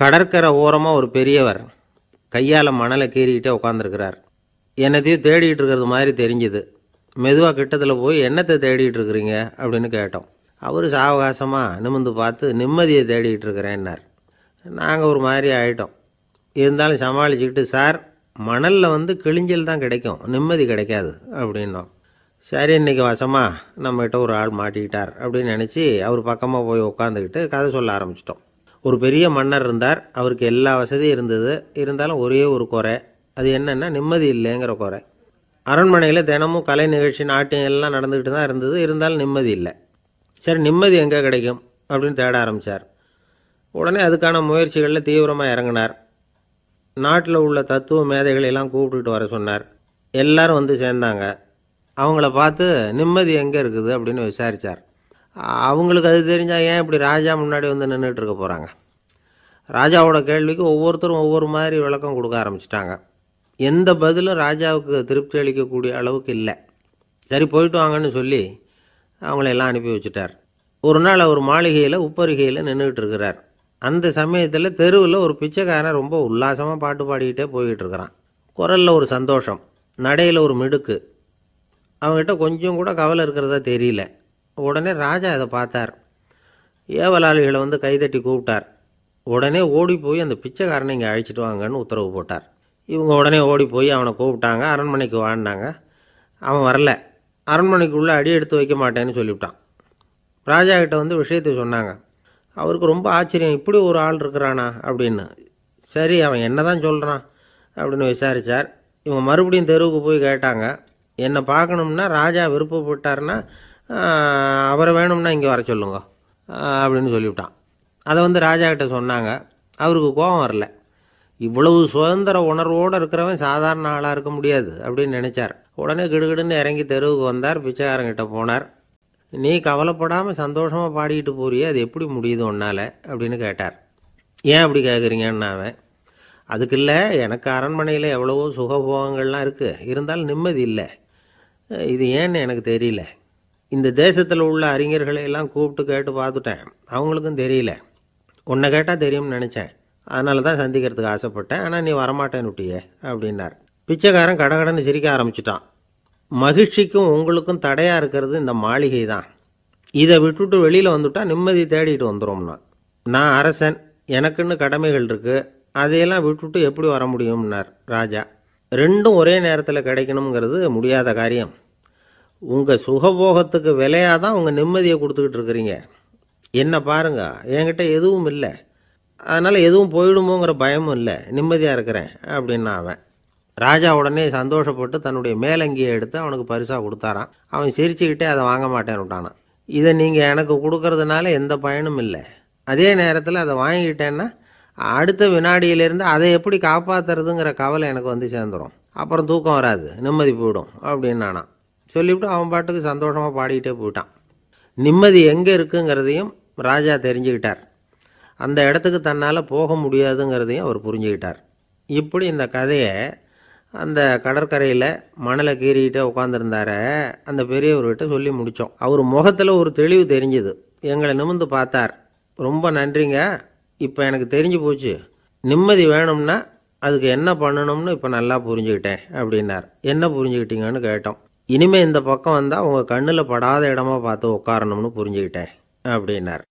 கடற்கரை ஓரமாக ஒரு பெரியவர் கையால் மணலை கீறிக்கிட்டே உட்காந்துருக்கிறார் என்னத்தையும் தேடிட்டு இருக்கிறது மாதிரி தெரிஞ்சுது. மெதுவாக கிட்டத்தில் போய் என்னத்தை தேடிட்டு இருக்கிறீங்க? அப்படின்னு கேட்டோம். அவர் சாவகாசமாக நிமிந்து பார்த்து நிம்மதியை தேடிட்டு இருக்கிறேன்னார். நாங்கள் ஒரு மாதிரி ஆகிட்டோம் இருந்தாலும் சமாளிச்சுக்கிட்டு சார் மணலில் வந்து கிழிஞ்சல் தான் கிடைக்கும். நிம்மதி கிடைக்காது. அப்படின்னோம். சரி இன்னைக்கு வசமாக நம்மகிட்ட ஒரு ஆள் மாட்டிக்கிட்டார். அப்படின்னு நினச்சி அவர் பக்கமாக போய் உட்காந்துக்கிட்டு கதை சொல்ல ஆரம்பிச்சிட்டோம். ஒரு பெரிய மன்னர் இருந்தார். அவருக்கு எல்லா வசதியும் இருந்தது. இருந்தாலும் ஒரே ஒரு குறை. அது என்னென்னா நிம்மதி இல்லைங்கிற குறை. அரண்மனையில் தினமும் கலை நிகழ்ச்சி நாட்டியம் எல்லாம் நடந்துக்கிட்டு தான் இருந்தது. இருந்தாலும் நிம்மதி இல்லை. சரி நிம்மதி எங்கே கிடைக்கும்? அப்படின்னு தேட ஆரம்பித்தார் உடனே அதுக்கான முயற்சிகளில் தீவிரமாக இறங்கினார். நாட்டில் உள்ள தத்துவ மேதைகளை எல்லாம் கூப்பிட்டுட்டு வர சொன்னார். எல்லாரும் வந்து சேர்ந்தாங்க. அவங்கள பார்த்து நிம்மதி எங்கே இருக்குது? அப்படின்னு விசாரித்தார் அவங்களுக்கு அது தெரிஞ்சால் ஏன் இப்படி ராஜா முன்னாடி வந்து நின்றுட்டு இருக்க போகிறாங்க ராஜாவோட கேள்விக்கு ஒவ்வொருத்தரும் ஒவ்வொரு மாதிரி விளக்கம் கொடுக்க ஆரம்பிச்சிட்டாங்க. எந்த பதிலும் ராஜாவுக்கு திருப்தி அளிக்கக்கூடிய அளவுக்கு இல்லை. சரி போயிட்டு வாங்கன்னு சொல்லி அவங்கள எல்லாம் அனுப்பி வச்சுட்டார். ஒரு நாள் அவர் மாளிகையில் உப்பருகையில் நின்றுக்கிட்டு இருக்கிறார் அந்த சமயத்தில் தெருவில் ஒரு பிச்சைக்காரன் ரொம்ப உல்லாசமாக பாட்டு பாடிக்கிட்டே போய்கிட்டு இருக்கிறான் குரலில் ஒரு சந்தோஷம் நடையில் ஒரு மிடுக்கு. அவங்ககிட்ட கொஞ்சம் கூட கவலை இருக்கிறதா தெரியல. உடனே ராஜா அதை பார்த்தார். ஏவலாளிகளை வந்து கைதட்டி கூப்பிட்டார். உடனே ஓடி போய் அந்த பிச்சைக்காரனை இங்கே அழைச்சிட்டு வாங்கன்னு உத்தரவு போட்டார். இவங்க உடனே ஓடி போய் அவனை கூப்பிட்டாங்க. அரண்மனைக்கு வாழ்ந்தாங்க அவன் வரல. அரண்மனைக்குள்ளே அடி எடுத்து வைக்க மாட்டேன்னு சொல்லிவிட்டான். ராஜா கிட்ட வந்து விஷயத்தை சொன்னாங்க. அவருக்கு ரொம்ப ஆச்சரியம். இப்படி ஒரு ஆள் இருக்கிறானா அப்படின்னு. சரி அவன் என்ன தான் சொல்கிறான் அப்படின்னு விசாரித்தார் இவங்க மறுபடியும் தெருவுக்கு போய் கேட்டாங்க. என்னை பார்க்கணும்னா ராஜா விருப்பப்பட்டார்னா அவரை வேணும்னா இங்கே வர சொல்லுங்க. அப்படின்னு சொல்லிவிட்டான். அதை வந்து ராஜா கிட்ட சொன்னாங்க. அவருக்கு கோபம் வரல. இவ்வளவு சுதந்திர உணர்வோடு இருக்கிறவன் சாதாரண ஆளாக இருக்க முடியாது அப்படின்னு நினச்சார். உடனே கிடுகிடுன்னு இறங்கி தெருவுக்கு வந்தார். பிச்சைக்காரங்கிட்ட போனார். நீ கவலைப்படாமல் சந்தோஷமாக பாடிக்கிட்டு போறியே அது எப்படி முடியுது உன்னால்? அப்படின்னு கேட்டார். ஏன் அப்படி கேட்குறீங்கன்னு அவன் அதுக்கு இல்லை எனக்கு அரண்மனையில் எவ்வளவோ சுகபோகங்கள்லாம் இருக்குது இருந்தாலும் நிம்மதி இல்லை. இது ஏன்னு எனக்கு தெரியல. இந்த தேசத்தில் உள்ள அறிஞர்களை எல்லாம் கூப்பிட்டு கேட்டு பார்த்துட்டேன். அவங்களுக்கும் தெரியல. உன்னை கேட்டால் தெரியும்னு நினச்சேன். அதனால தான் சந்திக்கிறதுக்கு ஆசைப்பட்டேன். ஆனால் நீ வரமாட்டேன்னு விட்டியே அப்படின்னார். பிச்சைக்காரன் கடகடன்னு சிரிக்க ஆரம்பிச்சிட்டான். மகிழ்ச்சிக்கும் உங்களுக்கும் தடையாக இருக்கிறது இந்த மாளிகை தான். இதை விட்டுட்டு வெளியில் வந்துட்டால் நிம்மதி தேடிட்டு வந்துடும்னா நான் அரசன் எனக்குன்னு கடமைகள் இருக்குது அதையெல்லாம் விட்டுட்டு எப்படி வர முடியும்னார் ராஜா. ரெண்டும் ஒரே நேரத்தில் கிடைக்கணுங்கிறது முடியாத காரியம். உங்கள் சுகபோகத்துக்கு விலையாக தான் உங்கள் நிம்மதியை கொடுத்துக்கிட்டு இருக்கிறீங்க. என்ன பாருங்க என்கிட்ட எதுவும் இல்லை. அதனால் எதுவும் போயிடுமோங்கிற பயமும் இல்லை. நிம்மதியாக இருக்கிறேன் அப்படின்னா அவன். ராஜா உடனே சந்தோஷப்பட்டு தன்னுடைய மேலங்கியை எடுத்து அவனுக்கு பரிசாக கொடுத்தாரான் அவன் சிரிச்சுக்கிட்டே அதை வாங்க மாட்டேன்னு விட்டானான் இதை நீங்கள் எனக்கு கொடுக்கறதுனால எந்த பயனும் இல்லை. அதே நேரத்தில் அதை வாங்கிக்கிட்டேன்னா அடுத்த வினாடியிலேருந்து அதை எப்படி காப்பாற்றுறதுங்கிற கவலை எனக்கு வந்து சேர்ந்துடும் அப்புறம் தூக்கம் வராது நிம்மதி போயிடும் அப்படின்னானா சொல்லிவிட்டு அவன் பாட்டுக்கு சந்தோஷமாக பாடிக்கிட்டே போயிட்டான். நிம்மதி எங்கே இருக்குங்கிறதையும் ராஜா தெரிஞ்சுக்கிட்டார். அந்த இடத்துக்கு தன்னால் போக முடியாதுங்கிறதையும் அவர் புரிஞ்சுக்கிட்டார். இப்படி இந்த கதையை அந்த கடற்கரையில் மணலை கீறிக்கிட்டே உட்காந்துருந்தார அந்த பெரியவர்கிட்ட சொல்லி முடித்தோம் அவர் முகத்தில் ஒரு தெளிவு தெரிஞ்சுது. எங்களை நிமிந்து பார்த்தார். ரொம்ப நன்றிங்க. இப்போ எனக்கு தெரிஞ்சு போச்சு. நிம்மதி வேணும்னா அதுக்கு என்ன பண்ணணும்னு இப்போ நல்லா புரிஞ்சுக்கிட்டேன் அப்படின்னார். என்ன புரிஞ்சுக்கிட்டீங்கன்னு கேட்டோம். இனிமேல் இந்த பக்கம் வந்தால் உங்கள் கண்ணில் படாத இடமா பார்த்து உட்காரணும்னு புரிஞ்சுக்கிட்டேன் அப்படின்னார்.